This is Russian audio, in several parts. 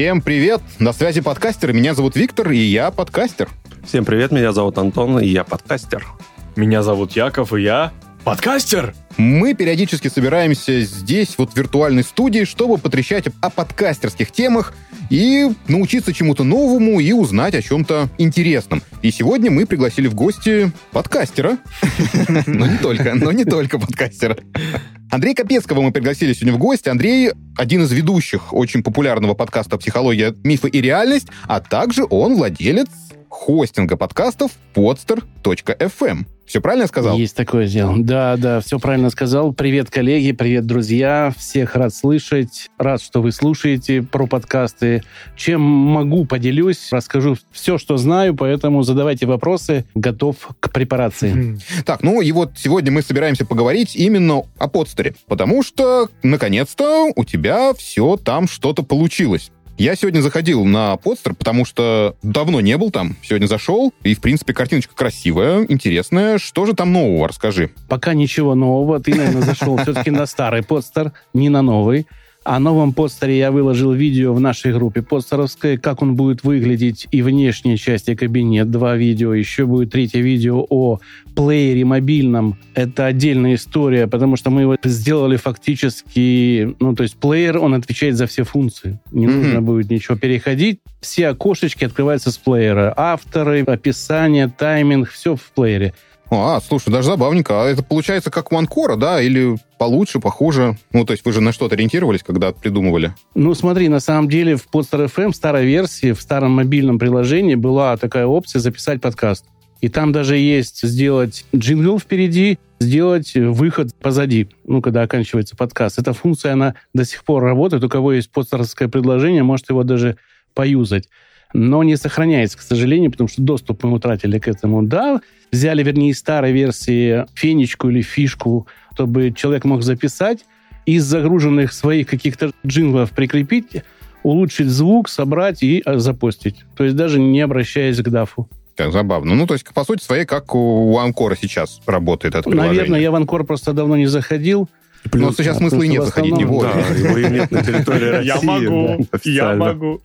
Всем привет! На связи подкастер. Меня зовут Виктор, и я подкастер. Всем привет, меня зовут Антон, и я подкастер. Меня зовут Яков, и я подкастер. Мы периодически собираемся здесь, вот в виртуальной студии, чтобы потрещать о подкастерских темах и научиться чему-то новому и узнать о чем-то интересном. И сегодня мы пригласили в гости подкастера. Но не только, но не только подкастера. Андрея Капецкого мы пригласили сегодня в гости. Андрей один из ведущих очень популярного подкаста «Психология, мифы и реальность», а также он владелец хостинга подкастов podster.fm. Все правильно сказал? Есть такое дело. Да, да, все правильно сказал. Привет, коллеги, привет, друзья. Всех рад слышать. Рад, что вы слушаете про подкасты. Чем могу, поделюсь. Расскажу все, что знаю, поэтому задавайте вопросы. Готов к препарации. Так, ну и вот сегодня мы собираемся поговорить именно о подстере, потому что, наконец-то, у тебя все там что-то получилось. Я сегодня заходил на подстер, потому что давно не был там. Сегодня зашел, и, в принципе, картиночка красивая, интересная. Что же там нового, расскажи. Пока ничего нового. Ты, наверное, зашел все-таки на старый подстер, не на новый. О новом постере я выложил видео в нашей группе постеровской, как он будет выглядеть и внешняя часть и кабинет. Два видео. Еще будет третье видео о плеере мобильном. Это отдельная история, потому что мы его сделали фактически... Ну, то есть плеер, он отвечает за все функции. Не mm-hmm. нужно будет ничего переходить. Все окошечки открываются с плеера. Авторы, описание, тайминг, все в плеере. А, слушай, даже забавненько. А это получается как у Анкора, да? Или получше, похуже? Ну, то есть вы же на что-то ориентировались, когда придумывали? Ну, смотри, на самом деле в Podster FM, старой версии, в старом мобильном приложении была такая опция записать подкаст. И там даже есть сделать джингл впереди, сделать выход позади, ну, когда оканчивается подкаст. Эта функция, она до сих пор работает. У кого есть подстерское предложение, может его даже поюзать но не сохраняется, к сожалению, потому что доступ мы утратили к этому. Да, взяли, вернее, из старой версии фенечку или фишку, чтобы человек мог записать, из загруженных своих каких-то джинглов прикрепить, улучшить звук, собрать и э, запостить. То есть даже не обращаясь к дафу. Так, забавно. Ну, то есть, по сути своей, как у Анкора сейчас работает это приложение. Наверное, я в Анкор просто давно не заходил. Плюс, Но сейчас смысла и нет заходить не Да, его и нет на территории России. Я могу, я могу.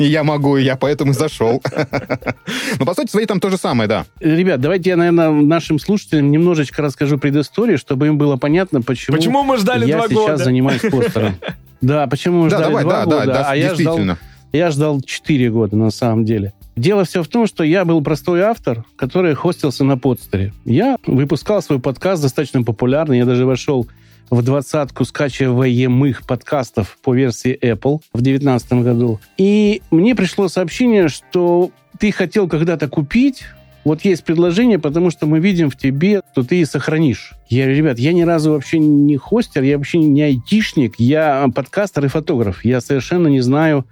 И я могу, и я поэтому зашел. Но, по сути своей, там то же самое, да. Ребят, давайте я, наверное, нашим слушателям немножечко расскажу предысторию, чтобы им было понятно, почему, почему мы ждали я два сейчас года. занимаюсь постером. Да, почему мы Да, ждали давай, два да, года, да, а я ждал, действительно. я ждал 4 года на самом деле. Дело все в том, что я был простой автор, который хостился на подстере. Я выпускал свой подкаст достаточно популярный, я даже вошел в двадцатку скачиваемых подкастов по версии Apple в 2019 году. И мне пришло сообщение, что ты хотел когда-то купить вот есть предложение, потому что мы видим в тебе, что ты сохранишь. Я говорю, ребят, я ни разу вообще не хостер, я вообще не айтишник, я подкастер и фотограф. Я совершенно не знаю,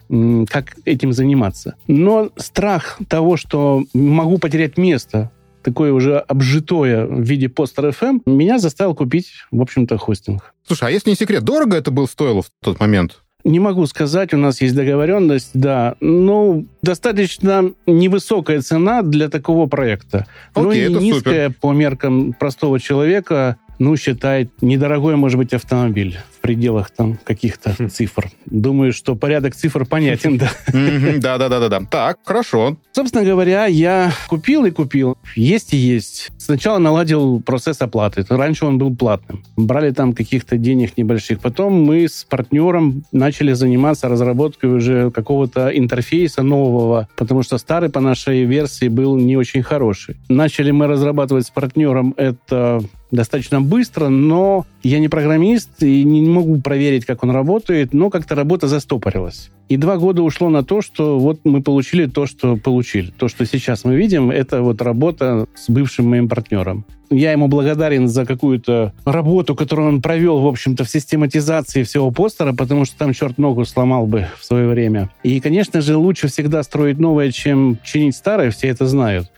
как этим заниматься. Но страх того, что могу потерять место такое уже обжитое в виде постер FM, меня заставил купить, в общем-то, хостинг. Слушай, а если не секрет, дорого это было стоило в тот момент? Не могу сказать, у нас есть договоренность, да. Ну, достаточно невысокая цена для такого проекта. Окей, ну, это и низкая супер. по меркам простого человека, ну, считает недорогой, может быть, автомобиль в пределах там каких-то цифр. Думаю, что порядок цифр понятен, да. Да-да-да-да. Так, хорошо. Собственно говоря, я купил и купил. Есть и есть. Сначала наладил процесс оплаты. Раньше он был платным. Брали там каких-то денег небольших. Потом мы с партнером начали заниматься разработкой уже какого-то интерфейса нового, потому что старый по нашей версии был не очень хороший. Начали мы разрабатывать с партнером это достаточно быстро, но я не программист и не могу проверить, как он работает, но как-то работа застопорилась. И два года ушло на то, что вот мы получили то, что получили. То, что сейчас мы видим, это вот работа с бывшим моим партнером. Я ему благодарен за какую-то работу, которую он провел, в общем-то, в систематизации всего постера, потому что там черт ногу сломал бы в свое время. И, конечно же, лучше всегда строить новое, чем чинить старое, все это знают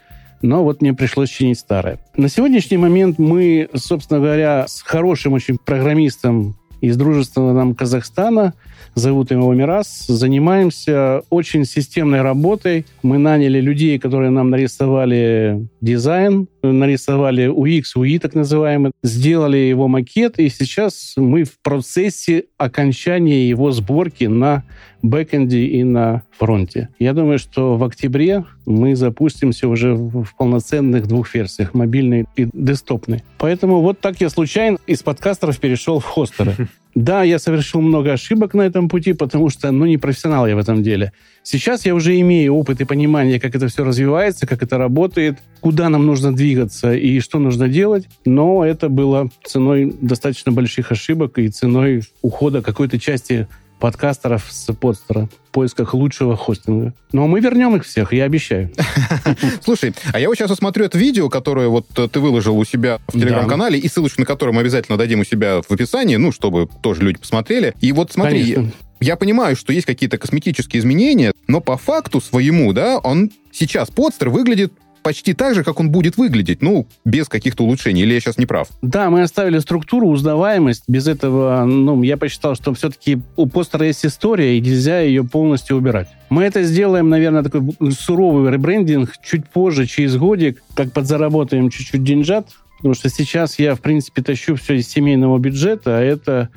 но вот мне пришлось чинить старое. На сегодняшний момент мы, собственно говоря, с хорошим очень программистом из дружественного нам Казахстана, зовут его Мирас, занимаемся очень системной работой. Мы наняли людей, которые нам нарисовали дизайн, нарисовали UX, UI так называемый, сделали его макет, и сейчас мы в процессе окончания его сборки на бэкэнде и на фронте. Я думаю, что в октябре мы запустимся уже в полноценных двух версиях, мобильной и десктопной. Поэтому вот так я случайно из подкастеров перешел в хостеры. Да, я совершил много ошибок на этом пути, потому что, ну, не профессионал я в этом деле. Сейчас я уже имею опыт и понимание, как это все развивается, как это работает, куда нам нужно двигаться и что нужно делать. Но это было ценой достаточно больших ошибок и ценой ухода какой-то части подкастеров с подстера в поисках лучшего хостинга. Но мы вернем их всех, я обещаю. Слушай, а я вот сейчас смотрю это видео, которое вот ты выложил у себя в телеграм-канале, и ссылочку на которое мы обязательно дадим у себя в описании, ну, чтобы тоже люди посмотрели. И вот смотри, я понимаю, что есть какие-то косметические изменения, но по факту своему, да, он сейчас подстер выглядит почти так же, как он будет выглядеть, ну, без каких-то улучшений, или я сейчас не прав? Да, мы оставили структуру, узнаваемость. Без этого, ну, я посчитал, что все-таки у постера есть история, и нельзя ее полностью убирать. Мы это сделаем, наверное, такой суровый ребрендинг чуть позже, через годик, как подзаработаем чуть-чуть деньжат, потому что сейчас я, в принципе, тащу все из семейного бюджета, а это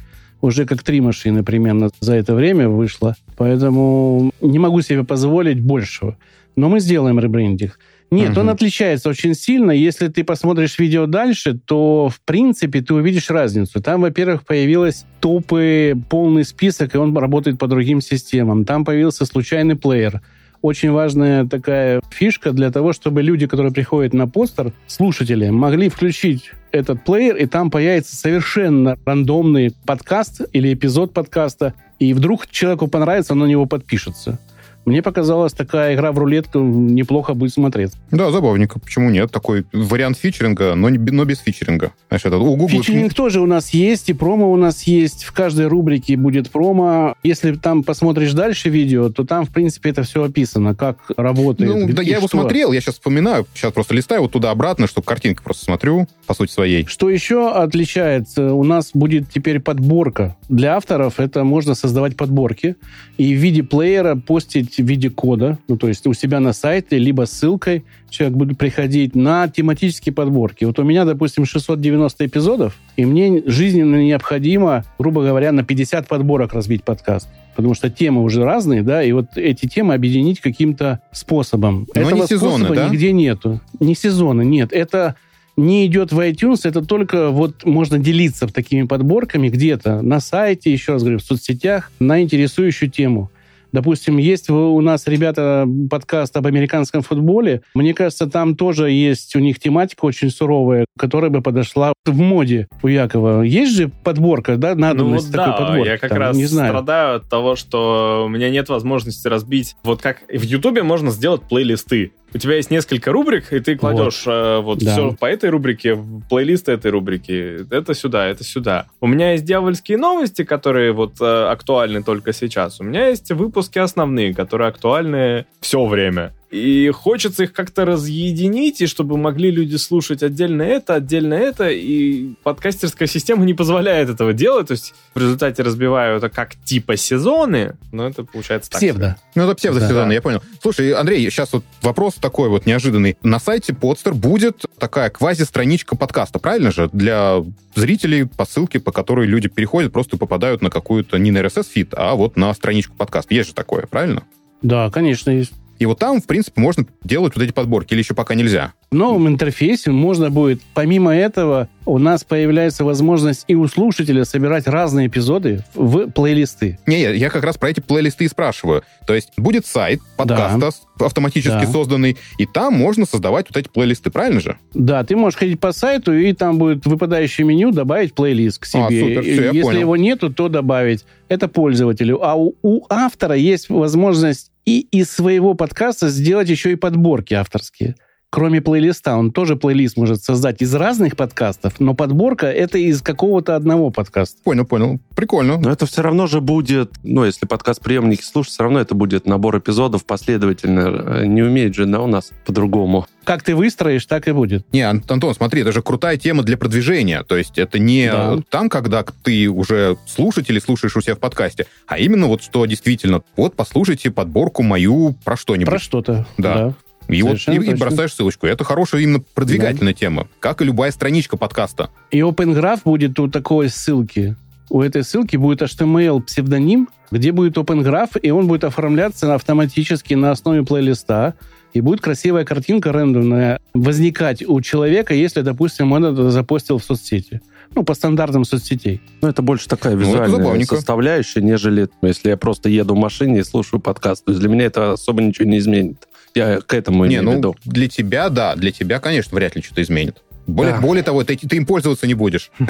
уже как три машины примерно за это время вышло. Поэтому не могу себе позволить большего. Но мы сделаем ребрендинг. Нет, угу. он отличается очень сильно. Если ты посмотришь видео дальше, то, в принципе, ты увидишь разницу. Там, во-первых, появилась топы, полный список, и он работает по другим системам. Там появился случайный плеер. Очень важная такая фишка для того, чтобы люди, которые приходят на постер, слушатели, могли включить этот плеер, и там появится совершенно рандомный подкаст или эпизод подкаста, и вдруг человеку понравится, он на него подпишется. Мне показалось, такая игра в рулетку неплохо будет смотреться. Да, забавненько. Почему нет? Такой вариант фичеринга, но, не, но без фичеринга. Знаешь, это, у Google... Фичеринг тоже у нас есть, и промо у нас есть. В каждой рубрике будет промо. Если там посмотришь дальше видео, то там, в принципе, это все описано, как работает. Ну, да, я его смотрел, я сейчас вспоминаю. Сейчас просто листаю вот туда-обратно, чтобы картинка просто смотрю, по сути своей. Что еще отличается? У нас будет теперь подборка. Для авторов это можно создавать подборки и в виде плеера постить в виде кода, ну, то есть у себя на сайте, либо ссылкой человек будет приходить на тематические подборки. Вот у меня, допустим, 690 эпизодов, и мне жизненно необходимо, грубо говоря, на 50 подборок разбить подкаст потому что темы уже разные, да, и вот эти темы объединить каким-то способом. Но Этого не сезоны, да? нигде нету. Не сезоны, нет. Это не идет в iTunes, это только вот можно делиться такими подборками где-то на сайте, еще раз говорю, в соцсетях на интересующую тему. Допустим, есть у нас, ребята, подкаст об американском футболе. Мне кажется, там тоже есть у них тематика очень суровая, которая бы подошла в моде у Якова. Есть же подборка, да, надобность ну, вот такой да, подборки? я как там, раз не знаю. страдаю от того, что у меня нет возможности разбить. Вот как в Ютубе можно сделать плейлисты у тебя есть несколько рубрик, и ты кладешь вот, э, вот да. все по этой рубрике, в плейлист этой рубрики. Это сюда, это сюда. У меня есть дьявольские новости, которые вот э, актуальны только сейчас. У меня есть выпуски основные, которые актуальны все время. И хочется их как-то разъединить, и чтобы могли люди слушать отдельно это, отдельно это, и подкастерская система не позволяет этого делать, то есть в результате разбиваю это как типа сезоны, но это получается так. Псевдо. Ну, это псевдо-сезоны, да. я понял. Слушай, Андрей, сейчас вот вопрос такой вот неожиданный. На сайте Podster будет такая квази-страничка подкаста, правильно же? Для зрителей по ссылке, по которой люди переходят, просто попадают на какую-то не на RSS-feed, а вот на страничку подкаста. Есть же такое, правильно? Да, конечно, есть. И вот там, в принципе, можно делать вот эти подборки, или еще пока нельзя? В новом интерфейсе можно будет, помимо этого, у нас появляется возможность и у слушателя собирать разные эпизоды в плейлисты. Не, я, я как раз про эти плейлисты и спрашиваю. То есть будет сайт подкаста да. автоматически да. созданный, и там можно создавать вот эти плейлисты, правильно же? Да, ты можешь ходить по сайту, и там будет выпадающее меню, добавить плейлист к себе. А, супер, все, я Если понял. его нету, то добавить. Это пользователю. А у, у автора есть возможность и из своего подкаста сделать еще и подборки авторские кроме плейлиста, он тоже плейлист может создать из разных подкастов, но подборка это из какого-то одного подкаста. Понял, понял. Прикольно. Но это все равно же будет, ну, если подкаст приемники слушать, все равно это будет набор эпизодов последовательно. Не умеет же да, у нас по-другому. Как ты выстроишь, так и будет. Не, Антон, смотри, это же крутая тема для продвижения. То есть это не да. там, когда ты уже слушатель слушаешь у себя в подкасте, а именно вот что действительно, вот послушайте подборку мою про что-нибудь. Про что-то, да. да. И вот и, и бросаешь ссылочку. Это хорошая именно продвигательная да. тема, как и любая страничка подкаста. И Open Graph будет у такой ссылки. у этой ссылки будет HTML-псевдоним, где будет Open Graph, и он будет оформляться автоматически на основе плейлиста, и будет красивая картинка рендерная возникать у человека, если, допустим, он это запостил в соцсети. Ну, по стандартам соцсетей. Ну, это больше такая визуальная ну, составляющая, нежели если я просто еду в машине и слушаю подкаст. То есть для меня это особо ничего не изменит. Я к этому не, имею ну, в виду. Для тебя, да. Для тебя, конечно, вряд ли что-то изменит. Более, да. более того, ты, ты им пользоваться не будешь.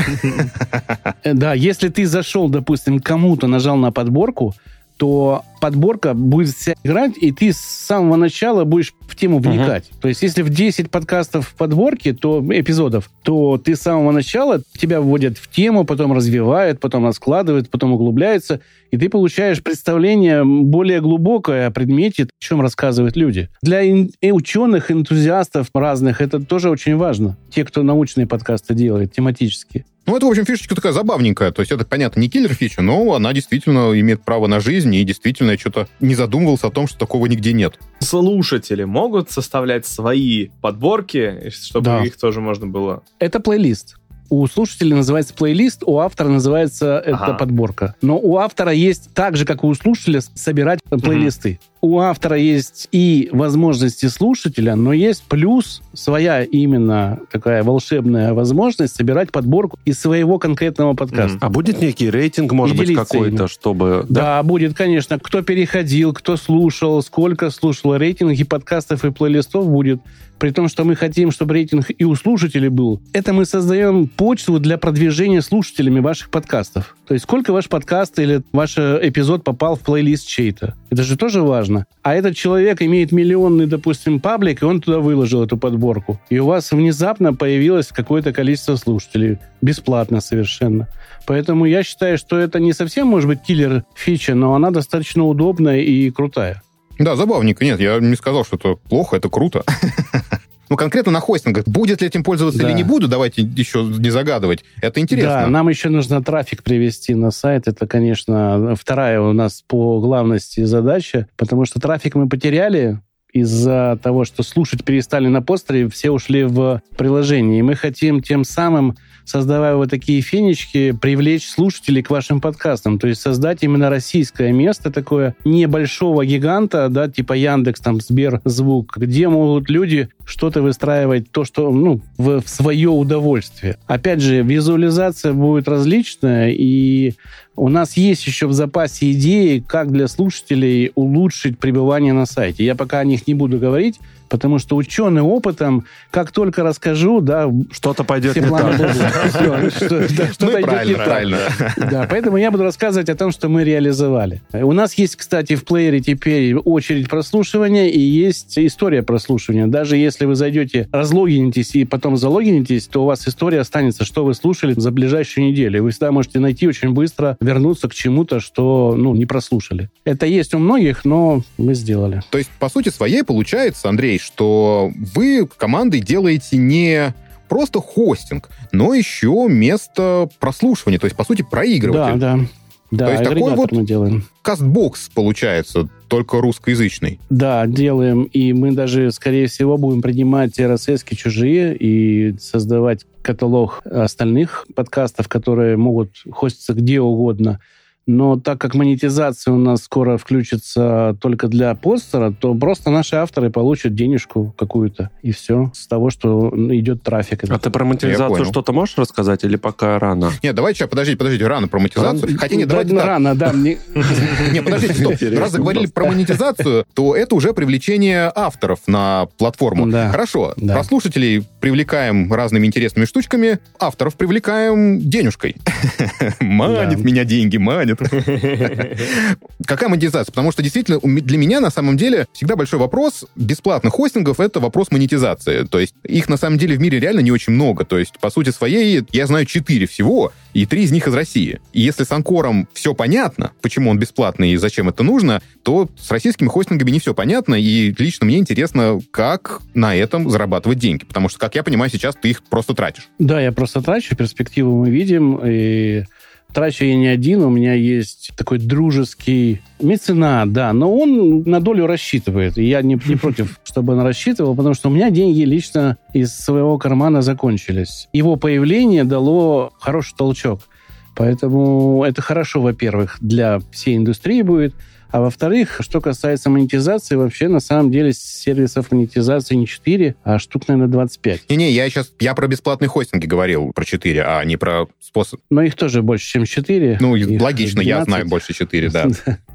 Да, если ты зашел, допустим, кому-то нажал на подборку, то подборка будет вся играть, и ты с самого начала будешь в тему вникать. Uh-huh. То есть, если в 10 подкастов в подборке, то эпизодов, то ты с самого начала тебя вводят в тему, потом развивают, потом раскладывают, потом углубляются, и ты получаешь представление более глубокое о предмете, о чем рассказывают люди. Для ин- ученых, энтузиастов разных это тоже очень важно. Те, кто научные подкасты делает, тематические. Ну, это, в общем, фишечка такая забавненькая. То есть это, понятно, не киллер-фича, но она действительно имеет право на жизнь, и действительно я что-то не задумывался о том, что такого нигде нет. Слушатели могут составлять свои подборки, чтобы да. их тоже можно было... Это плейлист. У слушателя называется плейлист, у автора называется ага. эта подборка. Но у автора есть так же, как и у слушателя, собирать плейлисты. Mm-hmm у автора есть и возможности слушателя, но есть плюс своя именно такая волшебная возможность собирать подборку из своего конкретного подкаста. Mm-hmm. А будет некий рейтинг, может быть, какой-то, чтобы... Да? да, будет, конечно. Кто переходил, кто слушал, сколько слушал. Рейтинги подкастов и плейлистов будет при том, что мы хотим, чтобы рейтинг и у слушателей был, это мы создаем почту для продвижения слушателями ваших подкастов. То есть сколько ваш подкаст или ваш эпизод попал в плейлист чей-то. Это же тоже важно. А этот человек имеет миллионный, допустим, паблик, и он туда выложил эту подборку. И у вас внезапно появилось какое-то количество слушателей. Бесплатно совершенно. Поэтому я считаю, что это не совсем может быть киллер фича, но она достаточно удобная и крутая. Да, забавненько. Нет, я не сказал, что это плохо, это круто. Ну, конкретно на хостингах. Будет ли этим пользоваться да. или не буду, давайте еще не загадывать. Это интересно. Да, нам еще нужно трафик привести на сайт. Это, конечно, вторая у нас по главности задача, потому что трафик мы потеряли из-за того, что слушать перестали на постере, все ушли в приложение. И мы хотим тем самым создавая вот такие фенечки, привлечь слушателей к вашим подкастам. То есть создать именно российское место такое небольшого гиганта, да, типа Яндекс, там, Сбер, Звук, где могут люди что-то выстраивать, то, что, ну, в, в свое удовольствие. Опять же, визуализация будет различная, и у нас есть еще в запасе идеи, как для слушателей улучшить пребывание на сайте. Я пока о них не буду говорить, потому что ученый опытом, как только расскажу, да... Что-то пойдет не так. Что-то идет не правильно. Да, поэтому я буду рассказывать о том, что мы реализовали. У нас есть, кстати, в плеере теперь очередь прослушивания и есть история прослушивания. Даже если вы зайдете, разлогинитесь и потом залогинитесь, то у вас история останется, что вы слушали за ближайшую неделю. Вы всегда можете найти очень быстро, вернуться к чему-то, что ну, не прослушали. Это есть у многих, но мы сделали. То есть, по сути своей, получается, Андрей, что вы командой делаете не просто хостинг, но еще место прослушивания, то есть, по сути, проигрыватель. Да, да. Да, То есть такой вот мы делаем. кастбокс получается, только русскоязычный. Да, делаем. И мы даже, скорее всего, будем принимать RSS чужие и создавать каталог остальных подкастов, которые могут хоститься где угодно. Но так как монетизация у нас скоро включится только для постера, то просто наши авторы получат денежку какую-то, и все, с того, что идет трафик. А ты про монетизацию что-то можешь рассказать или пока рано? Нет, давай сейчас, подождите, подождите, рано про монетизацию. Рано? Хотя нет, давайте да, Рано, да. Мне... Не, подождите, стоп. Раз заговорили про монетизацию, то это уже привлечение авторов на платформу. Хорошо, про слушателей привлекаем разными интересными штучками, авторов привлекаем денежкой. Манит меня деньги, манит нет. Какая монетизация? Потому что действительно для меня на самом деле всегда большой вопрос бесплатных хостингов — это вопрос монетизации. То есть их на самом деле в мире реально не очень много. То есть по сути своей я знаю четыре всего, и три из них из России. И если с Анкором все понятно, почему он бесплатный и зачем это нужно, то с российскими хостингами не все понятно, и лично мне интересно, как на этом зарабатывать деньги. Потому что, как я понимаю, сейчас ты их просто тратишь. Да, я просто трачу, перспективу мы видим, и Трачу я не один, у меня есть такой дружеский меценат, да, но он на долю рассчитывает. И я не, не против, чтобы он рассчитывал, потому что у меня деньги лично из своего кармана закончились. Его появление дало хороший толчок. Поэтому это хорошо, во-первых, для всей индустрии будет. А во-вторых, что касается монетизации, вообще на самом деле сервисов монетизации не 4, а штук, наверное, 25. Не-не, я сейчас я про бесплатные хостинги говорил, про 4, а не про способ. Но их тоже больше, чем 4. Ну, их логично, 12. я знаю больше 4, да.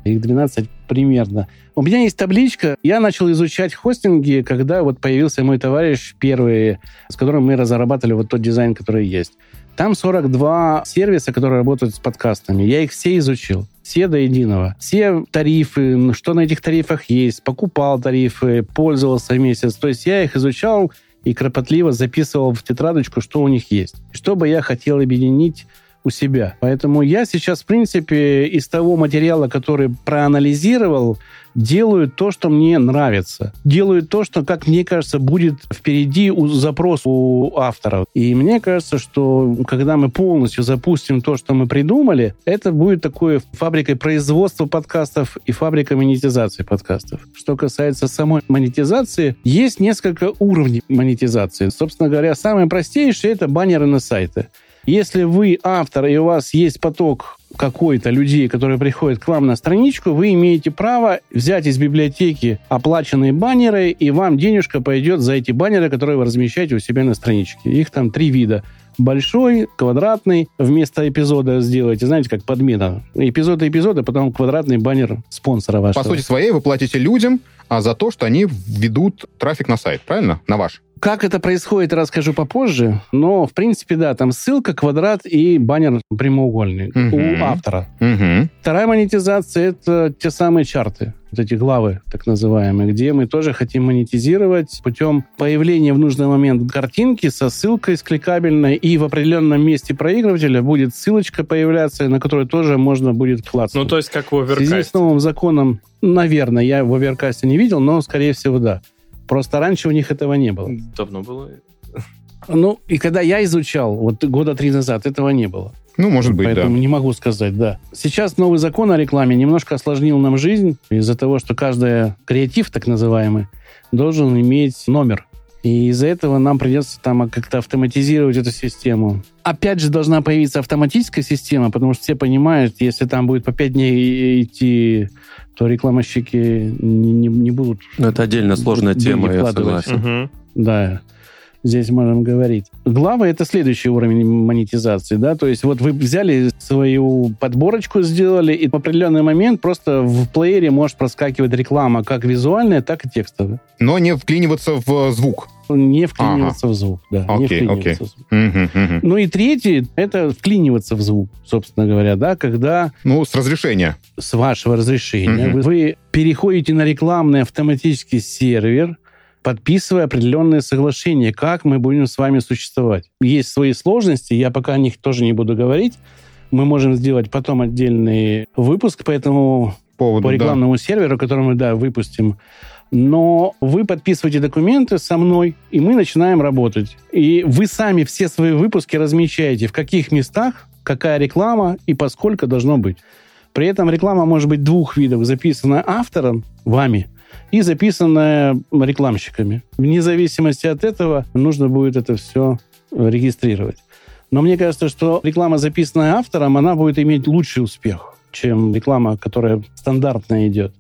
Их 12 примерно. У меня есть табличка. Я начал изучать хостинги, когда вот появился мой товарищ первый, с которым мы разрабатывали вот тот дизайн, который есть. Там 42 сервиса, которые работают с подкастами. Я их все изучил. Все до единого. Все тарифы, что на этих тарифах есть, покупал тарифы, пользовался месяц. То есть я их изучал и кропотливо записывал в тетрадочку, что у них есть. Что бы я хотел объединить у себя. Поэтому я сейчас, в принципе, из того материала, который проанализировал, делаю то, что мне нравится. Делаю то, что, как мне кажется, будет впереди у запрос у авторов. И мне кажется, что когда мы полностью запустим то, что мы придумали, это будет такой фабрикой производства подкастов и фабрикой монетизации подкастов. Что касается самой монетизации, есть несколько уровней монетизации. Собственно говоря, самое простейшее — это баннеры на сайты. Если вы автор, и у вас есть поток какой-то людей, которые приходят к вам на страничку, вы имеете право взять из библиотеки оплаченные баннеры, и вам денежка пойдет за эти баннеры, которые вы размещаете у себя на страничке. Их там три вида большой, квадратный, вместо эпизода сделайте, знаете, как подмена. Эпизод и эпизода, потом квадратный баннер спонсора вашего. По сути своей вы платите людям а за то, что они ведут трафик на сайт, правильно? На ваш. Как это происходит, расскажу попозже. Но, в принципе, да, там ссылка, квадрат и баннер прямоугольный угу. у автора. Угу. Вторая монетизация — это те самые чарты, вот эти главы, так называемые, где мы тоже хотим монетизировать путем появления в нужный момент картинки со ссылкой с кликабельной, и в определенном месте проигрывателя будет ссылочка появляться, на которую тоже можно будет клацать. Ну, то есть как в Overcast. В связи с новым законом, наверное, я в Overcast не видел, но, скорее всего, да. Просто раньше у них этого не было. Давно было. Ну, и когда я изучал, вот года три назад, этого не было. Ну, может быть, Поэтому да. не могу сказать, да. Сейчас новый закон о рекламе немножко осложнил нам жизнь из-за того, что каждый креатив, так называемый, должен иметь номер. И из-за этого нам придется там как-то автоматизировать эту систему. Опять же, должна появиться автоматическая система, потому что все понимают, если там будет по 5 дней идти то рекламщики не, не, не будут... Ну, это отдельно сложная тема, я согласен. Угу. Да, здесь можем говорить. Глава — это следующий уровень монетизации, да, то есть вот вы взяли свою подборочку, сделали, и в определенный момент просто в плеере может проскакивать реклама как визуальная, так и текстовая. Но не вклиниваться в звук. Не вклиниваться ага. в звук, да. Окей, не вклиниваться окей. в звук. Угу, угу. Ну и третий — это вклиниваться в звук, собственно говоря, да, когда... Ну, с разрешения. С вашего разрешения. Угу. Вы, вы переходите на рекламный автоматический сервер, подписывая определенные соглашения, как мы будем с вами существовать. Есть свои сложности, я пока о них тоже не буду говорить. Мы можем сделать потом отдельный выпуск по этому поводу, по рекламному да. серверу, который мы, да, выпустим но вы подписываете документы со мной, и мы начинаем работать. И вы сами все свои выпуски размещаете, в каких местах, какая реклама и поскольку должно быть. При этом реклама может быть двух видов. Записанная автором, вами, и записанная рекламщиками. Вне зависимости от этого нужно будет это все регистрировать. Но мне кажется, что реклама, записанная автором, она будет иметь лучший успех, чем реклама, которая стандартная идет.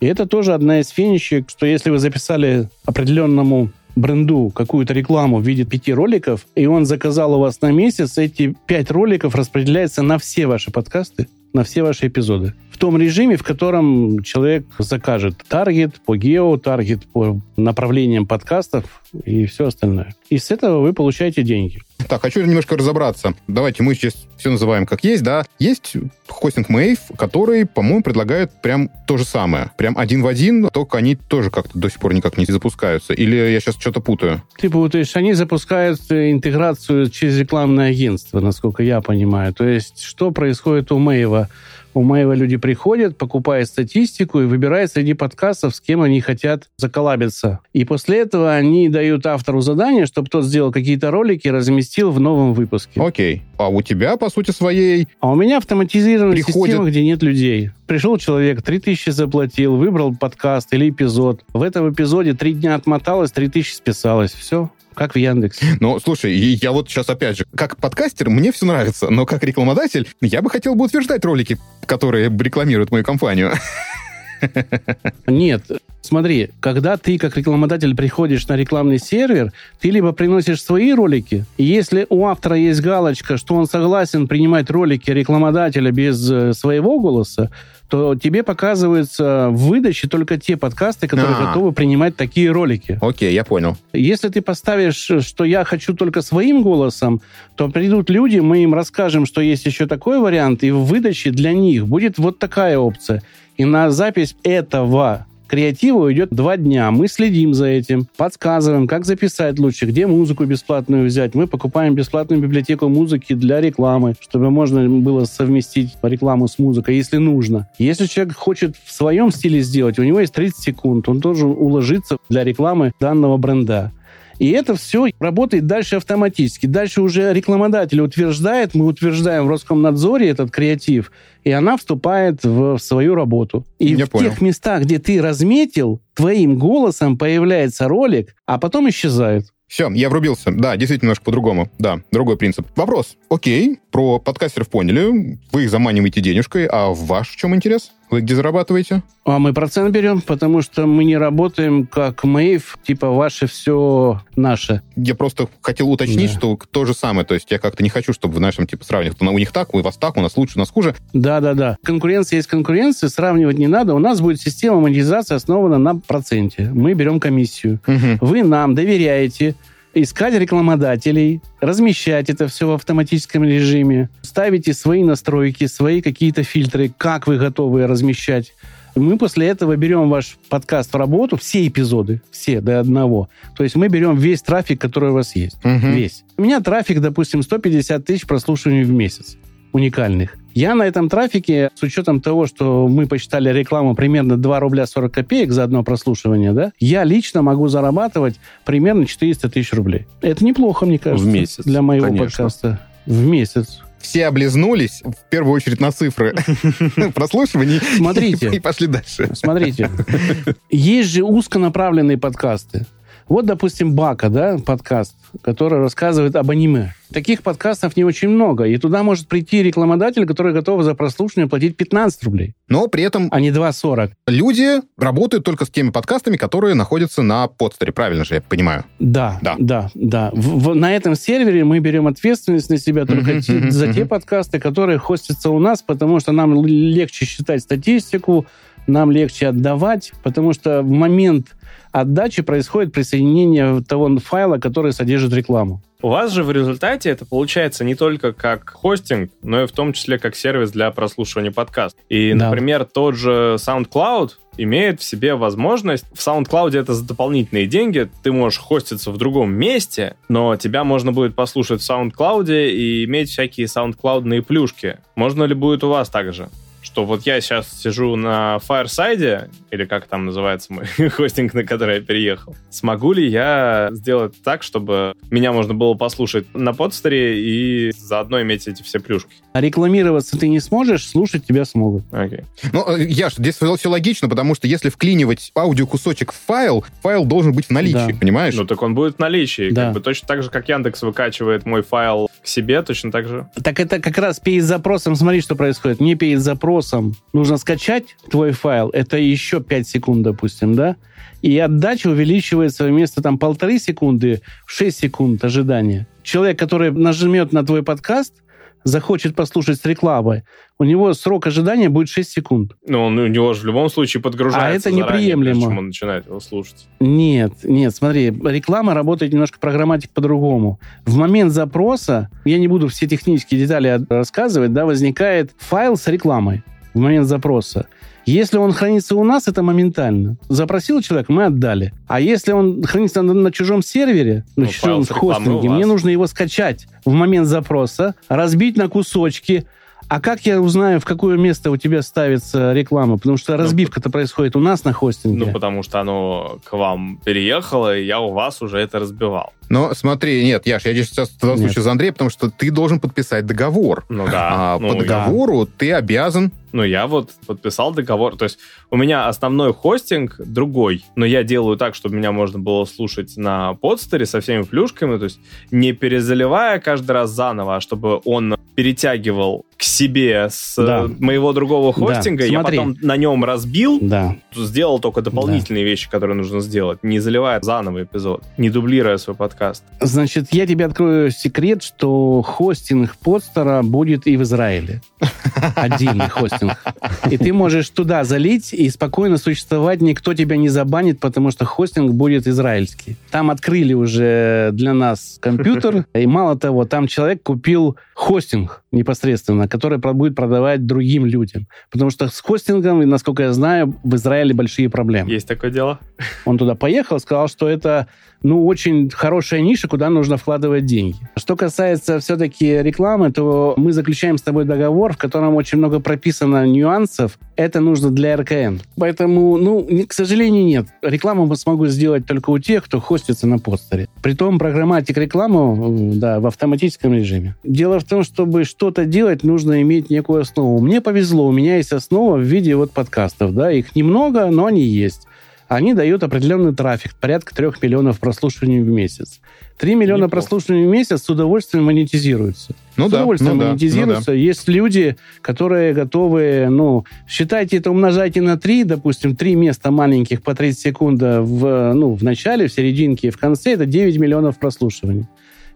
И это тоже одна из финичек, что если вы записали определенному бренду какую-то рекламу в виде пяти роликов, и он заказал у вас на месяц, эти пять роликов распределяются на все ваши подкасты, на все ваши эпизоды том режиме, в котором человек закажет таргет по гео, таргет по направлениям подкастов и все остальное. И с этого вы получаете деньги. Так, хочу немножко разобраться. Давайте мы сейчас все называем как есть, да. Есть хостинг Mave, который, по-моему, предлагает прям то же самое. Прям один в один, только они тоже как-то до сих пор никак не запускаются. Или я сейчас что-то путаю? Ты путаешь. Они запускают интеграцию через рекламное агентство, насколько я понимаю. То есть, что происходит у Мэйва? У моего люди приходят, покупают статистику и выбирают среди подкастов, с кем они хотят заколабиться. И после этого они дают автору задание, чтобы тот сделал какие-то ролики и разместил в новом выпуске. Окей. А у тебя, по сути своей... А у меня автоматизированная приходит... система, где нет людей. Пришел человек, 3000 заплатил, выбрал подкаст или эпизод. В этом эпизоде три дня отмоталось, 3000 списалось. Все как в Яндексе. Ну, слушай, я вот сейчас опять же, как подкастер, мне все нравится, но как рекламодатель, я бы хотел бы утверждать ролики, которые рекламируют мою компанию. Нет, смотри, когда ты как рекламодатель приходишь на рекламный сервер, ты либо приносишь свои ролики, и если у автора есть галочка, что он согласен принимать ролики рекламодателя без э, своего голоса, то тебе показываются в выдаче только те подкасты, которые А-а-а. готовы принимать такие ролики. Окей, я понял. Если ты поставишь, что я хочу только своим голосом, то придут люди, мы им расскажем, что есть еще такой вариант, и в выдаче для них будет вот такая опция. И на запись этого креатива уйдет два дня. Мы следим за этим, подсказываем, как записать лучше, где музыку бесплатную взять. Мы покупаем бесплатную библиотеку музыки для рекламы, чтобы можно было совместить рекламу с музыкой, если нужно. Если человек хочет в своем стиле сделать, у него есть 30 секунд, он должен уложиться для рекламы данного бренда. И это все работает дальше автоматически. Дальше уже рекламодатель утверждает, мы утверждаем в Роскомнадзоре этот креатив, и она вступает в свою работу. И Я в понял. тех местах, где ты разметил, твоим голосом появляется ролик, а потом исчезает. Все, я врубился. Да, действительно немножко по-другому. Да, другой принцип. Вопрос. Окей, про подкастеров поняли. Вы их заманиваете денежкой, а ваш в чем интерес? Вы где зарабатываете? А мы процент берем, потому что мы не работаем как Мэйв, типа ваше все наше. Я просто хотел уточнить, да. что то же самое. То есть я как-то не хочу, чтобы в нашем типа сравнивать. У них так, у вас так, у нас лучше, у нас хуже. Да-да-да. Конкуренция есть конкуренция, сравнивать не надо. У нас будет система монетизации основана на проценте. Мы берем комиссию. Угу. Вы нам доверяете, искать рекламодателей, размещать это все в автоматическом режиме, ставите свои настройки, свои какие-то фильтры, как вы готовы размещать. Мы после этого берем ваш подкаст в работу, все эпизоды, все до одного. То есть мы берем весь трафик, который у вас есть. Угу. Весь. У меня трафик, допустим, 150 тысяч прослушиваний в месяц уникальных. Я на этом трафике, с учетом того, что мы посчитали рекламу примерно 2 рубля 40 копеек за одно прослушивание, да, я лично могу зарабатывать примерно 400 тысяч рублей. Это неплохо, мне кажется. В месяц. Для моего Конечно. подкаста. В месяц все облизнулись, в первую очередь на цифры прослушиваний, Смотрите, и пошли дальше. Смотрите, есть же узконаправленные подкасты. Вот, допустим, Бака, да, подкаст, который рассказывает об аниме. Таких подкастов не очень много, и туда может прийти рекламодатель, который готов за прослушивание платить 15 рублей. Но при этом... А не 2,40. Люди работают только с теми подкастами, которые находятся на подстере, правильно же я понимаю? Да, да, да. да. В, в, на этом сервере мы берем ответственность на себя только uh-huh, uh-huh, за uh-huh. те подкасты, которые хостятся у нас, потому что нам легче считать статистику, нам легче отдавать, потому что в момент отдачи происходит присоединение того файла, который содержит рекламу. У вас же в результате это получается не только как хостинг, но и в том числе как сервис для прослушивания подкастов. И, да. например, тот же SoundCloud имеет в себе возможность... В SoundCloud это за дополнительные деньги. Ты можешь хоститься в другом месте, но тебя можно будет послушать в SoundCloud и иметь всякие SoundCloud плюшки. Можно ли будет у вас также? Что вот я сейчас сижу на Fireside, или как там называется мой хостинг, на который я переехал, смогу ли я сделать так, чтобы меня можно было послушать на подстере и заодно иметь эти все плюшки? А рекламироваться ты не сможешь, слушать тебя смогут. Окей. Ну, э, Яш, здесь все логично, потому что если вклинивать аудиокусочек в файл, файл должен быть в наличии, да. понимаешь? Ну, так он будет в наличии. Да. Как бы точно так же, как Яндекс выкачивает мой файл к себе, точно так же. Так это как раз перед запросом, смотри, что происходит. Мне перед запросом запросом нужно скачать твой файл, это еще 5 секунд, допустим, да? И отдача увеличивается вместо там полторы секунды в 6 секунд ожидания. Человек, который нажмет на твой подкаст, захочет послушать с рекламой, у него срок ожидания будет 6 секунд. Ну, он, у него же в любом случае подгружается А это неприемлемо. Чем он начинает его слушать. Нет, нет, смотри, реклама работает немножко программатик по-другому. В момент запроса, я не буду все технические детали рассказывать, да, возникает файл с рекламой в момент запроса. Если он хранится у нас, это моментально. Запросил человек, мы отдали. А если он хранится на, на чужом сервере, на ну, чужом хостинге, мне нужно его скачать в момент запроса, разбить на кусочки, А как я узнаю, в какое место у тебя ставится реклама? Потому что ну, разбивка-то происходит у нас на хостинге. Ну, потому что оно к вам переехало, и я у вас уже это разбивал. Но смотри, нет, Яш, я сейчас в данном случае за Андрея, потому что ты должен подписать договор. Ну да. А, ну, по договору да. ты обязан ну, я вот подписал договор. То есть у меня основной хостинг другой, но я делаю так, чтобы меня можно было слушать на подстере со всеми плюшками, то есть не перезаливая каждый раз заново, а чтобы он перетягивал к себе с да. моего другого хостинга, да. я потом на нем разбил, да. сделал только дополнительные да. вещи, которые нужно сделать, не заливая заново эпизод, не дублируя свой подкаст. Значит, я тебе открою секрет, что хостинг подстера будет и в Израиле. Отдельный хостинг. И ты можешь туда залить и спокойно существовать, никто тебя не забанит, потому что хостинг будет израильский. Там открыли уже для нас компьютер, и мало того, там человек купил хостинг непосредственно, который будет продавать другим людям. Потому что с хостингом, насколько я знаю, в Израиле большие проблемы. Есть такое дело. Он туда поехал, сказал, что это ну, очень хорошая ниша, куда нужно вкладывать деньги. Что касается все-таки рекламы, то мы заключаем с тобой договор, в котором очень много прописано нюансов. Это нужно для РКН. Поэтому, ну, к сожалению, нет. Рекламу мы смогу сделать только у тех, кто хостится на постере. Притом программатик рекламу, да, в автоматическом режиме. Дело в том, чтобы что-то делать, нужно иметь некую основу. Мне повезло, у меня есть основа в виде вот подкастов, да, их немного, но они есть они дают определенный трафик, порядка 3 миллионов прослушиваний в месяц. 3 миллиона Неплохо. прослушиваний в месяц с удовольствием монетизируются. Ну с да, удовольствием ну монетизируются. Да, ну. Есть люди, которые готовы, ну, считайте это, умножайте на 3, допустим, 3 места маленьких по 30 секунд в, ну, в начале, в серединке и в конце, это 9 миллионов прослушиваний.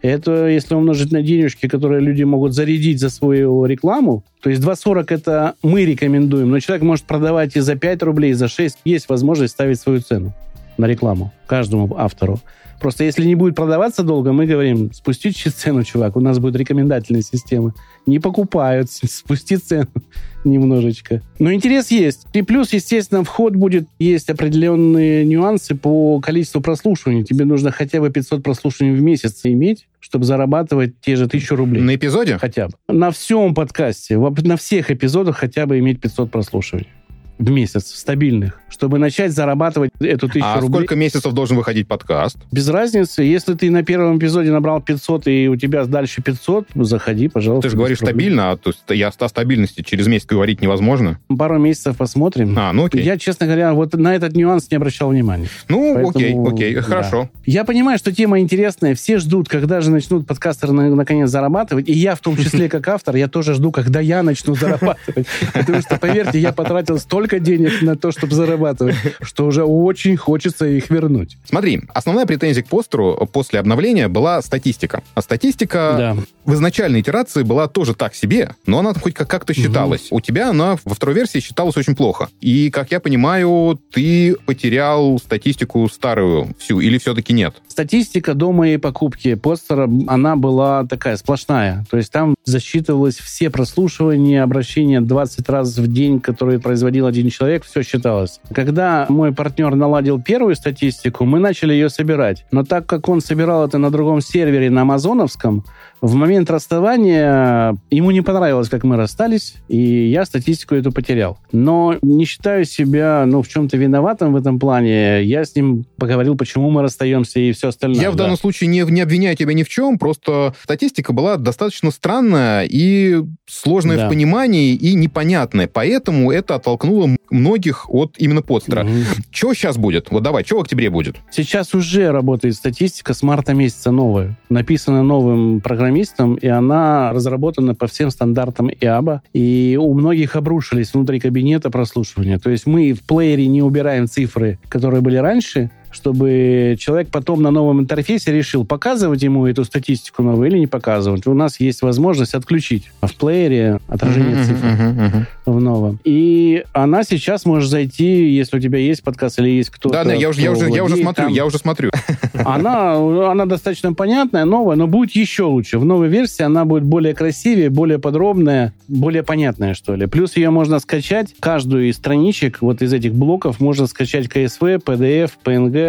Это если умножить на денежки, которые люди могут зарядить за свою рекламу, то есть 2,40 это мы рекомендуем, но человек может продавать и за 5 рублей, и за 6. Есть возможность ставить свою цену на рекламу каждому автору. Просто если не будет продаваться долго, мы говорим, спусти цену, чувак, у нас будет рекомендательная система. Не покупают, спусти цену немножечко. Но интерес есть. И плюс, естественно, вход будет, есть определенные нюансы по количеству прослушиваний. Тебе нужно хотя бы 500 прослушиваний в месяц иметь, чтобы зарабатывать те же 1000 рублей. На эпизоде? Хотя бы. На всем подкасте, на всех эпизодах хотя бы иметь 500 прослушиваний в месяц, стабильных, чтобы начать зарабатывать эту тысячу а рублей. А сколько месяцев должен выходить подкаст? Без разницы. Если ты на первом эпизоде набрал 500, и у тебя дальше 500, заходи, пожалуйста. Ты же говоришь стабильно, а то есть я о стабильности через месяц говорить невозможно. Пару месяцев посмотрим. А, ну окей. Я, честно говоря, вот на этот нюанс не обращал внимания. Ну, Поэтому, окей, окей, хорошо. Да. Я понимаю, что тема интересная, все ждут, когда же начнут подкастеры наконец зарабатывать, и я в том числе как автор, я тоже жду, когда я начну зарабатывать. Потому что, поверьте, я потратил столько денег на то, чтобы зарабатывать, что уже очень хочется их вернуть. Смотри, основная претензия к постеру после обновления была статистика. А статистика да. в изначальной итерации была тоже так себе, но она хоть как-то считалась. Угу. У тебя она во второй версии считалась очень плохо. И, как я понимаю, ты потерял статистику старую всю, или все-таки нет? Статистика до моей покупки постера, она была такая сплошная. То есть там засчитывалось все прослушивания, обращения 20 раз в день, которые производил один человек, все считалось. Когда мой партнер наладил первую статистику, мы начали ее собирать. Но так как он собирал это на другом сервере, на Амазоновском, в момент расставания ему не понравилось, как мы расстались, и я статистику эту потерял. Но не считаю себя, ну, в чем-то виноватым в этом плане. Я с ним поговорил, почему мы расстаемся и все остальное. Я в данном случае не, не обвиняю тебя ни в чем, просто статистика была достаточно странная и сложная да. в понимании и непонятная. Поэтому это оттолкнуло многих от именно подстера. Угу. Что сейчас будет? Вот давай, что в октябре будет? Сейчас уже работает статистика с марта месяца новая. Написана новым программистом программистом, и она разработана по всем стандартам ИАБа. И у многих обрушились внутри кабинета прослушивания. То есть мы в плеере не убираем цифры, которые были раньше, чтобы человек потом на новом интерфейсе решил, показывать ему эту статистику новую или не показывать. У нас есть возможность отключить в плеере отражение uh-huh, цифр uh-huh, uh-huh. в новом. И она сейчас может зайти, если у тебя есть подкаст или есть кто-то. Да, да, я уже, я уже, я уже смотрю, там. я уже смотрю. Она, она достаточно понятная, новая, но будет еще лучше. В новой версии она будет более красивее, более подробная, более понятная, что ли. Плюс ее можно скачать, каждую из страничек, вот из этих блоков, можно скачать CSV, PDF, PNG,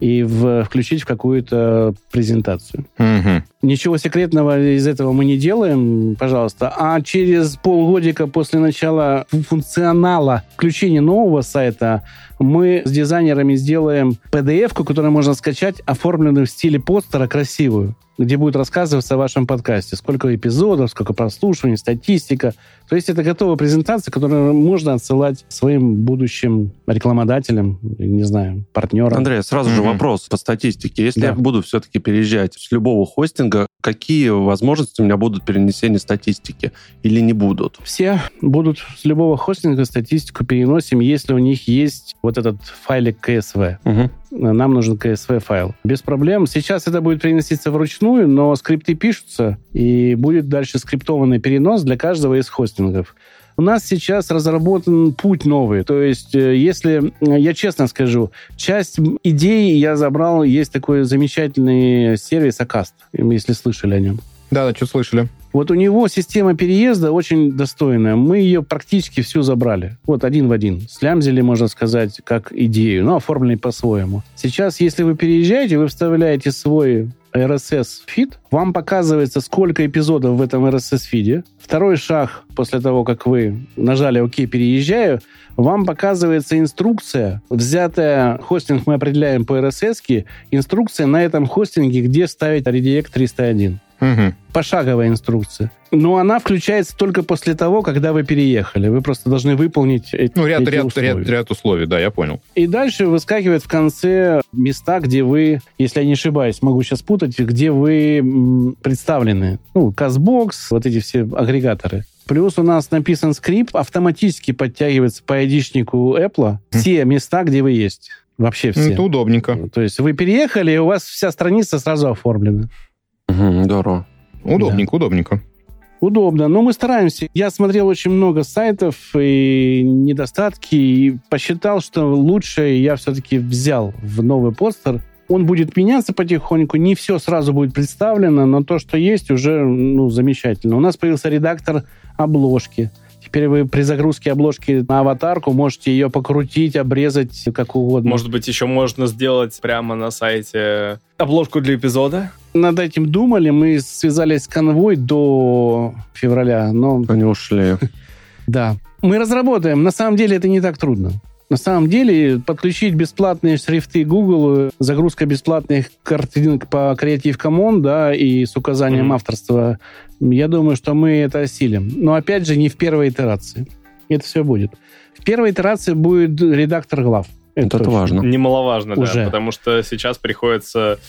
и в, включить в какую-то презентацию. Угу. Ничего секретного из этого мы не делаем, пожалуйста. А через полгодика после начала функционала включения нового сайта мы с дизайнерами сделаем PDF-ку, которую можно скачать, оформленную в стиле постера, красивую где будет рассказываться о вашем подкасте. Сколько эпизодов, сколько прослушиваний, статистика. То есть это готовая презентация, которую можно отсылать своим будущим рекламодателям, не знаю, партнерам. Андрей, сразу mm-hmm. же вопрос по статистике. Если да. я буду все-таки переезжать с любого хостинга, какие возможности у меня будут перенесения статистики или не будут? Все будут с любого хостинга статистику переносим, если у них есть вот этот файлик CSV. Угу. Нам нужен CSV файл. Без проблем. Сейчас это будет переноситься вручную, но скрипты пишутся, и будет дальше скриптованный перенос для каждого из хостингов. У нас сейчас разработан путь новый. То есть, э, если, я честно скажу, часть идей я забрал, есть такой замечательный сервис Акаст, если слышали о нем. Да, да, что слышали. Вот у него система переезда очень достойная. Мы ее практически всю забрали. Вот один в один. Слямзили, можно сказать, как идею, но оформленный по-своему. Сейчас, если вы переезжаете, вы вставляете свой RSS-фид, вам показывается, сколько эпизодов в этом RSS-фиде. Второй шаг, после того, как вы нажали «Ок, переезжаю», вам показывается инструкция, взятая, хостинг мы определяем по RSS, инструкция на этом хостинге, где ставить Redirect 301. Угу. Пошаговая инструкция. Но она включается только после того, когда вы переехали. Вы просто должны выполнить эти, ну, ряд, эти ряд, условия. Ряд, ряд условий, да, я понял. И дальше выскакивает в конце места, где вы, если я не ошибаюсь, могу сейчас путать, где вы представлены. Ну, Казбокс, вот эти все агрегаторы. Плюс у нас написан скрипт, автоматически подтягивается по айдишнику Apple все места, где вы есть. Вообще все. Это удобненько. То есть вы переехали, и у вас вся страница сразу оформлена. Угу, здорово. Удобненько, да. удобненько. Удобно, но мы стараемся. Я смотрел очень много сайтов и недостатки, и посчитал, что лучшее я все-таки взял в новый постер. Он будет меняться потихоньку, не все сразу будет представлено, но то, что есть, уже ну, замечательно. У нас появился редактор обложки. Теперь вы при загрузке обложки на аватарку можете ее покрутить, обрезать как угодно. Может быть, еще можно сделать прямо на сайте обложку для эпизода? Над этим думали, мы связались с конвой до февраля, но... Они ушли. Да. Мы разработаем. На самом деле это не так трудно. На самом деле, подключить бесплатные шрифты Google, загрузка бесплатных картинок по Creative Commons, да, и с указанием mm-hmm. авторства, я думаю, что мы это осилим. Но, опять же, не в первой итерации. Это все будет. В первой итерации будет редактор глав. Это, это важно. Немаловажно, Уже. да, потому что сейчас приходится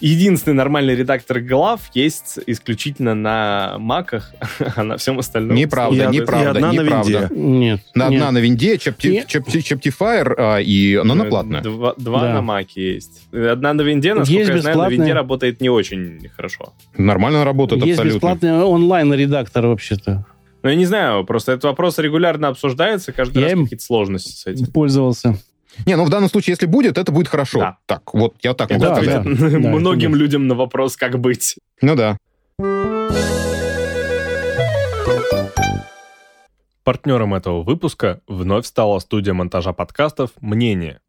единственный нормальный редактор глав есть исключительно на маках, а на всем остальном... Неправда, и неправда, и одна неправда. На винде. Нет. На, нет. Одна на винде, Chaptify, а, и она на платная. Два, два да. на маке есть. Одна на винде, насколько есть я знаю, на винде работает не очень хорошо. Нормально работает есть абсолютно. Есть бесплатный онлайн-редактор вообще-то. Ну, я не знаю, просто этот вопрос регулярно обсуждается, каждый я раз какие-то сложности с этим. Пользовался. Не, ну в данном случае, если будет, это будет хорошо. Да. Так, вот я так могу ответить. Да, да, многим людям на вопрос, как быть. Ну да. Партнером этого выпуска вновь стала студия монтажа подкастов «Мнение».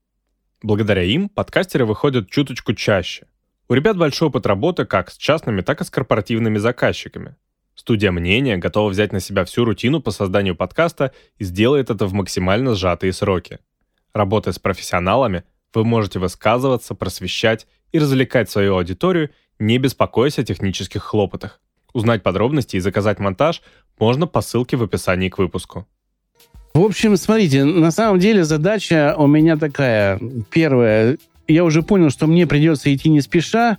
Благодаря им подкастеры выходят чуточку чаще. У ребят большой опыт работы как с частными, так и с корпоративными заказчиками. Студия «Мнение» готова взять на себя всю рутину по созданию подкаста и сделает это в максимально сжатые сроки – Работая с профессионалами, вы можете высказываться, просвещать и развлекать свою аудиторию, не беспокоясь о технических хлопотах. Узнать подробности и заказать монтаж можно по ссылке в описании к выпуску. В общем, смотрите, на самом деле задача у меня такая. Первая, я уже понял, что мне придется идти не спеша,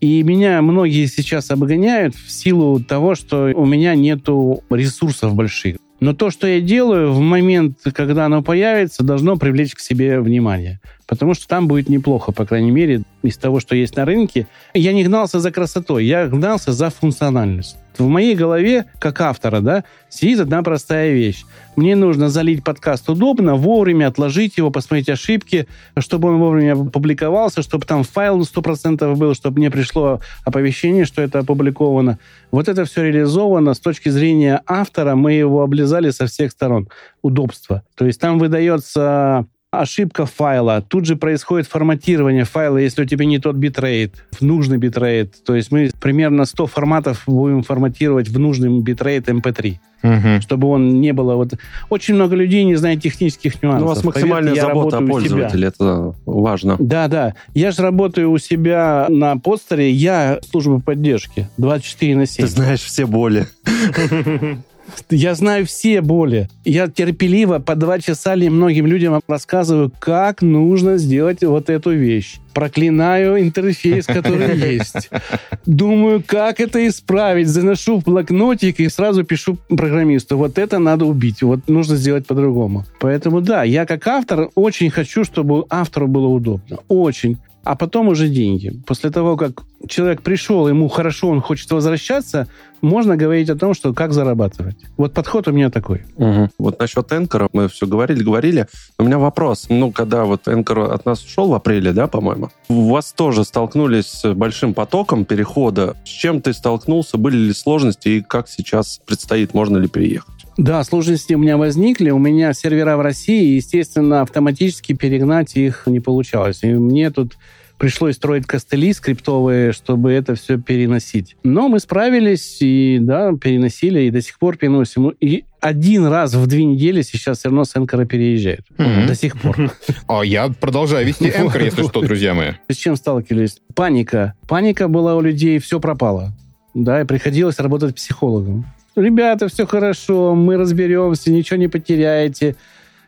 и меня многие сейчас обгоняют в силу того, что у меня нету ресурсов больших. Но то, что я делаю, в момент, когда оно появится, должно привлечь к себе внимание. Потому что там будет неплохо, по крайней мере, из того, что есть на рынке. Я не гнался за красотой, я гнался за функциональность. В моей голове, как автора, да, сидит одна простая вещь. Мне нужно залить подкаст удобно, вовремя отложить его, посмотреть ошибки, чтобы он вовремя публиковался, чтобы там файл на 100% был, чтобы мне пришло оповещение, что это опубликовано. Вот это все реализовано с точки зрения автора. Мы его облизали со всех сторон. Удобство. То есть там выдается ошибка файла, тут же происходит форматирование файла, если у тебя не тот битрейт, в нужный битрейт. То есть мы примерно 100 форматов будем форматировать в нужный битрейт MP3 угу. чтобы он не было... Вот... Очень много людей не знает технических нюансов. Ну, у вас максимальная Поверьте, забота о пользователе, это важно. Да, да. Я же работаю у себя на постере, я служба поддержки 24 на 7. Ты знаешь все боли. Я знаю все боли. Я терпеливо по два часа ли многим людям рассказываю, как нужно сделать вот эту вещь. Проклинаю интерфейс, который есть. Думаю, как это исправить. Заношу в блокнотик и сразу пишу программисту. Вот это надо убить. Вот нужно сделать по-другому. Поэтому да, я как автор очень хочу, чтобы автору было удобно. Очень а потом уже деньги. После того, как человек пришел, ему хорошо, он хочет возвращаться, можно говорить о том, что как зарабатывать. Вот подход у меня такой. Угу. Вот насчет Энкора мы все говорили, говорили. У меня вопрос. Ну, когда вот Энкор от нас ушел в апреле, да, по-моему, у вас тоже столкнулись с большим потоком перехода. С чем ты столкнулся? Были ли сложности? И как сейчас предстоит? Можно ли переехать? Да, сложности у меня возникли. У меня сервера в России, естественно, автоматически перегнать их не получалось. И мне тут пришлось строить костыли скриптовые, чтобы это все переносить. Но мы справились и, да, переносили, и до сих пор переносим. И один раз в две недели сейчас все равно с Энкора переезжает. Mm-hmm. До сих пор. А я продолжаю вести Энкор, если что, друзья мои. С чем сталкивались? Паника. Паника была у людей, все пропало. Да, и приходилось работать психологом. Ребята, все хорошо, мы разберемся, ничего не потеряете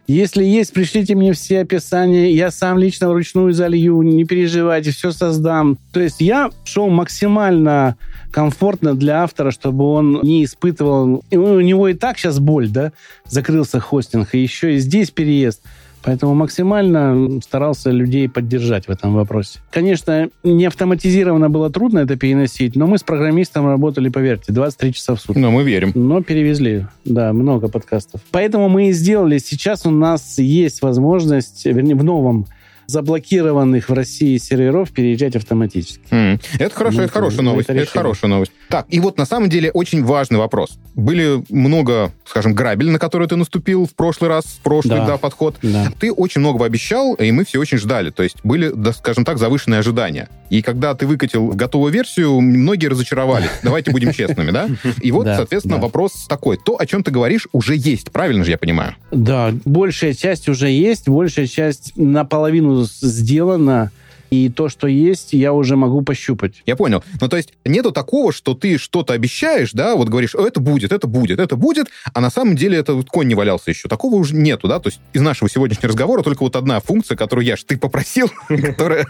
если есть, пришлите мне все описания, я сам лично вручную залью, не переживайте, все создам. То есть я шел максимально комфортно для автора, чтобы он не испытывал... У него и так сейчас боль, да? Закрылся хостинг, и еще и здесь переезд. Поэтому максимально старался людей поддержать в этом вопросе. Конечно, не автоматизированно было трудно это переносить, но мы с программистом работали, поверьте, 23 часа в сутки. Но мы верим. Но перевезли, да, много подкастов. Поэтому мы и сделали. Сейчас у нас есть возможность, вернее, в новом заблокированных в России серверов переезжать автоматически. Mm. Это хорошо, ну, это хорошая новость. Это, это хорошая новость. Так, и вот на самом деле очень важный вопрос. Были много, скажем, грабель, на которые ты наступил в прошлый раз, в прошлый, да, да подход. Да. Ты очень многого обещал, и мы все очень ждали. То есть были, да, скажем так, завышенные ожидания. И когда ты выкатил готовую версию, многие разочаровались. Давайте будем честными, да? И вот, соответственно, вопрос такой. То, о чем ты говоришь, уже есть. Правильно же я понимаю? Да, большая часть уже есть, большая часть наполовину сделано, и то, что есть, я уже могу пощупать. Я понял. Ну, то есть нету такого, что ты что-то обещаешь, да, вот говоришь, это будет, это будет, это будет, а на самом деле это вот конь не валялся еще. Такого уже нету, да, то есть из нашего сегодняшнего разговора только вот одна функция, которую я ж ты попросил, которая,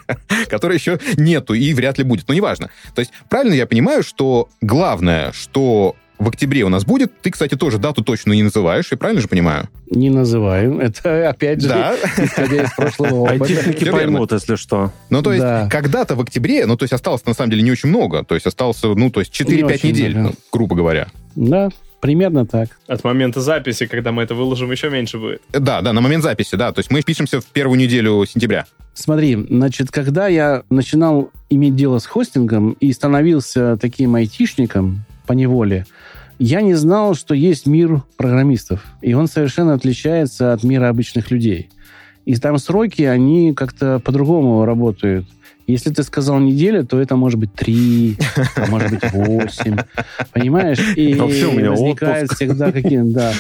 еще нету и вряд ли будет. Но неважно. То есть правильно я понимаю, что главное, что в октябре у нас будет. Ты, кстати, тоже дату точно не называешь, я правильно же понимаю? Не называю. Это, опять же, да? исходя из прошлого опыта. Айтишники поймут, если что. Ну, то есть, да. когда-то в октябре, ну, то есть, осталось, на самом деле, не очень много. То есть, осталось, ну, то есть, 4-5 недель, ну, грубо говоря. Да, Примерно так. От момента записи, когда мы это выложим, еще меньше будет. Да, да, на момент записи, да. То есть мы пишемся в первую неделю сентября. Смотри, значит, когда я начинал иметь дело с хостингом и становился таким айтишником по неволе, я не знал, что есть мир программистов, и он совершенно отличается от мира обычных людей. И там сроки, они как-то по-другому работают. Если ты сказал неделя, то это может быть три, а может быть восемь. Понимаешь? И Вообще у меня возникает отпуск. всегда какие-то... Да.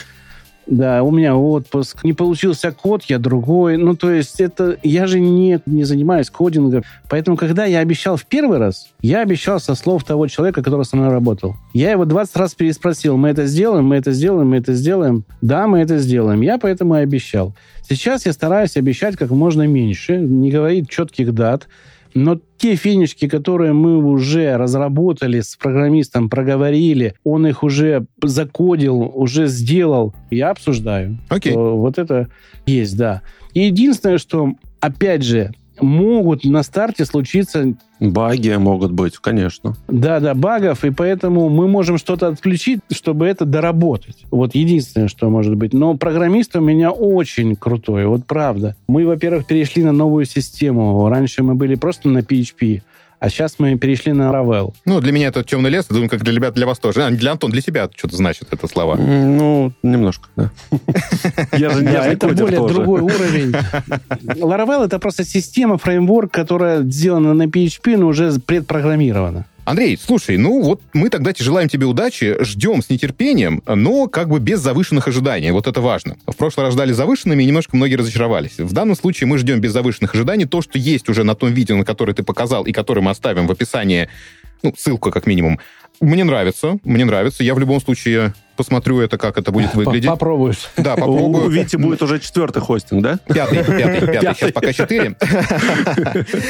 Да, у меня отпуск. Не получился код, я другой. Ну, то есть это... Я же не, не занимаюсь кодингом. Поэтому, когда я обещал в первый раз, я обещал со слов того человека, который со мной работал. Я его 20 раз переспросил, мы это сделаем, мы это сделаем, мы это сделаем. Да, мы это сделаем. Я поэтому и обещал. Сейчас я стараюсь обещать как можно меньше, не говорить четких дат. Но те финишки, которые мы уже разработали с программистом, проговорили, он их уже закодил, уже сделал, я обсуждаю. Окей. Okay. Вот это есть, да. Единственное, что, опять же, могут на старте случиться... Баги могут быть, конечно. Да, да, багов, и поэтому мы можем что-то отключить, чтобы это доработать. Вот единственное, что может быть. Но программист у меня очень крутой, вот правда. Мы, во-первых, перешли на новую систему. Раньше мы были просто на PHP, А сейчас мы перешли на Laravel. Ну, для меня это темный лес, думаю, как для ребят, для вас тоже. А, для Антон, для себя что-то значит это слова. Ну, немножко, да. Я же не Это более другой уровень. Laravel — это просто система, фреймворк, которая сделана на PHP, но уже предпрограммирована. Андрей, слушай, ну вот мы тогда желаем тебе удачи, ждем с нетерпением, но как бы без завышенных ожиданий. Вот это важно. В прошлый раз ждали завышенными, и немножко многие разочаровались. В данном случае мы ждем без завышенных ожиданий то, что есть уже на том видео, на которое ты показал, и которое мы оставим в описании, ну, ссылку как минимум. Мне нравится, мне нравится. Я в любом случае посмотрю это, как это будет выглядеть. Попробуешь. Да, попробую. У Вити будет уже четвертый хостинг, да? Пятый, пятый, пятый. Сейчас пока четыре.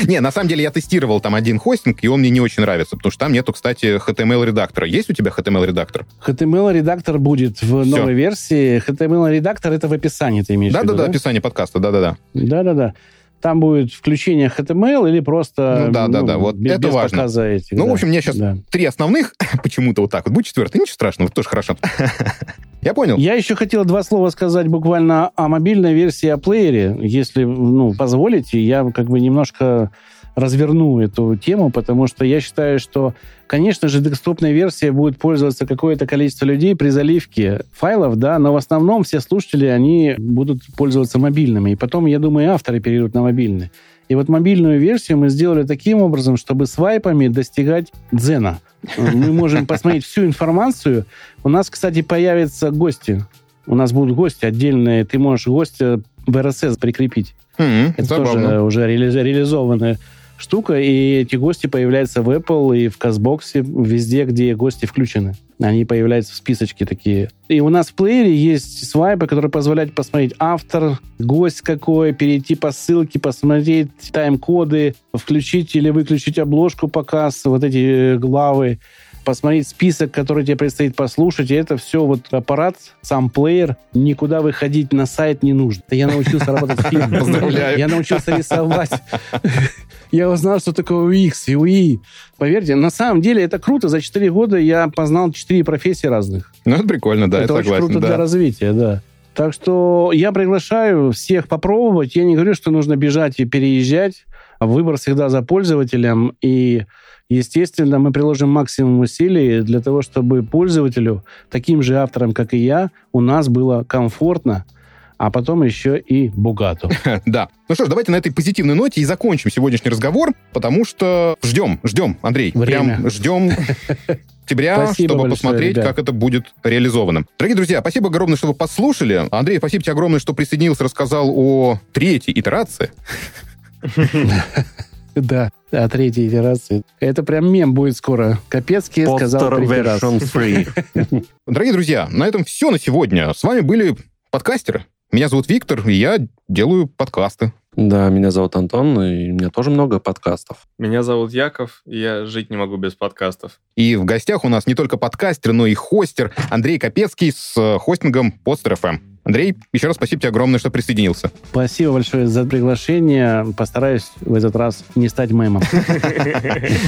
Не, на самом деле я тестировал там один хостинг, и он мне не очень нравится, потому что там нету, кстати, HTML-редактора. Есть у тебя HTML-редактор? HTML-редактор будет в новой версии. HTML-редактор это в описании, ты имеешь в виду, Да-да-да, описание подкаста, да-да-да. Да-да-да там будет включение HTML или просто ну, да, да, да, вот без, это без важно. показа этих. Ну, да. в общем, у меня сейчас да. три основных, почему-то вот так вот. Будет четвертый, ничего страшного, тоже хорошо. Я понял. Я еще хотел два слова сказать буквально о мобильной версии о плеере. Если ну, позволите, я как бы немножко разверну эту тему, потому что я считаю, что, конечно же, десктопная версия будет пользоваться какое-то количество людей при заливке файлов, да, но в основном все слушатели, они будут пользоваться мобильными. И потом, я думаю, авторы перейдут на мобильные. И вот мобильную версию мы сделали таким образом, чтобы свайпами достигать дзена. Мы можем посмотреть всю информацию. У нас, кстати, появятся гости. У нас будут гости отдельные. Ты можешь гостя в RSS прикрепить. Mm-hmm, Это забавно. тоже уже реали- реализованная штука, и эти гости появляются в Apple и в Казбоксе, везде, где гости включены. Они появляются в списочке такие. И у нас в плеере есть свайпы, которые позволяют посмотреть автор, гость какой, перейти по ссылке, посмотреть тайм-коды, включить или выключить обложку показ, вот эти э, главы посмотреть список, который тебе предстоит послушать, и это все вот аппарат, сам плеер, никуда выходить на сайт не нужно. Я научился работать в фильме. Я научился рисовать. Я узнал, что такое UX и UI. Поверьте, на самом деле это круто. За 4 года я познал 4 профессии разных. Ну, это прикольно, да, это я очень круто для развития, да. Так что я приглашаю всех попробовать. Я не говорю, что нужно бежать и переезжать. Выбор всегда за пользователем. И Естественно, мы приложим максимум усилий для того, чтобы пользователю, таким же авторам, как и я, у нас было комфортно, а потом еще и богато. Да. Ну что ж, давайте на этой позитивной ноте и закончим сегодняшний разговор, потому что ждем, ждем, Андрей. Время. Прям ждем октября, спасибо чтобы большое, посмотреть, ребят. как это будет реализовано. Дорогие друзья, спасибо огромное, что вы послушали. Андрей, спасибо тебе огромное, что присоединился, рассказал о третьей итерации. Да, о третьей итерации. Это прям мем будет скоро. Капецкий сказал третий раз. Дорогие друзья, на этом все на сегодня. С вами были подкастеры. Меня зовут Виктор, и я делаю подкасты. Да, меня зовут Антон, и у меня тоже много подкастов. Меня зовут Яков, и я жить не могу без подкастов. И в гостях у нас не только подкастер, но и хостер Андрей Капецкий с э, хостингом Podster FM. Андрей, еще раз спасибо тебе огромное, что присоединился. Спасибо большое за приглашение. Постараюсь в этот раз не стать мемом.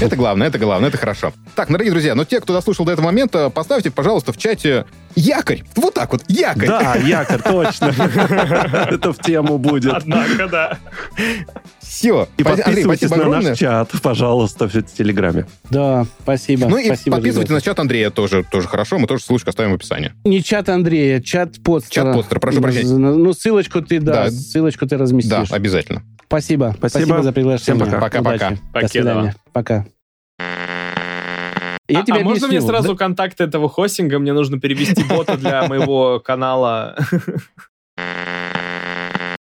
Это главное, это главное, это хорошо. Так, дорогие друзья, но те, кто дослушал до этого момента, поставьте, пожалуйста, в чате якорь. Вот так вот, якорь. Да, якорь, точно. Это в тему будет. Однако, да. Все. И подписывайтесь на наш чат, пожалуйста, в Телеграме. Да, спасибо. Ну и подписывайтесь на чат Андрея тоже, тоже хорошо. Мы тоже ссылочку оставим в описании. Не чат Андрея, чат подстера. Чат подстера, прошу прощения. Ну, ссылочку ты, да, ссылочку ты разместишь. Да, обязательно. Спасибо. Спасибо за приглашение. Всем пока. Пока-пока. До свидания. Пока. Я а, тебе а можно мне сразу да? контакт этого хостинга? Мне нужно перевести бота для моего канала.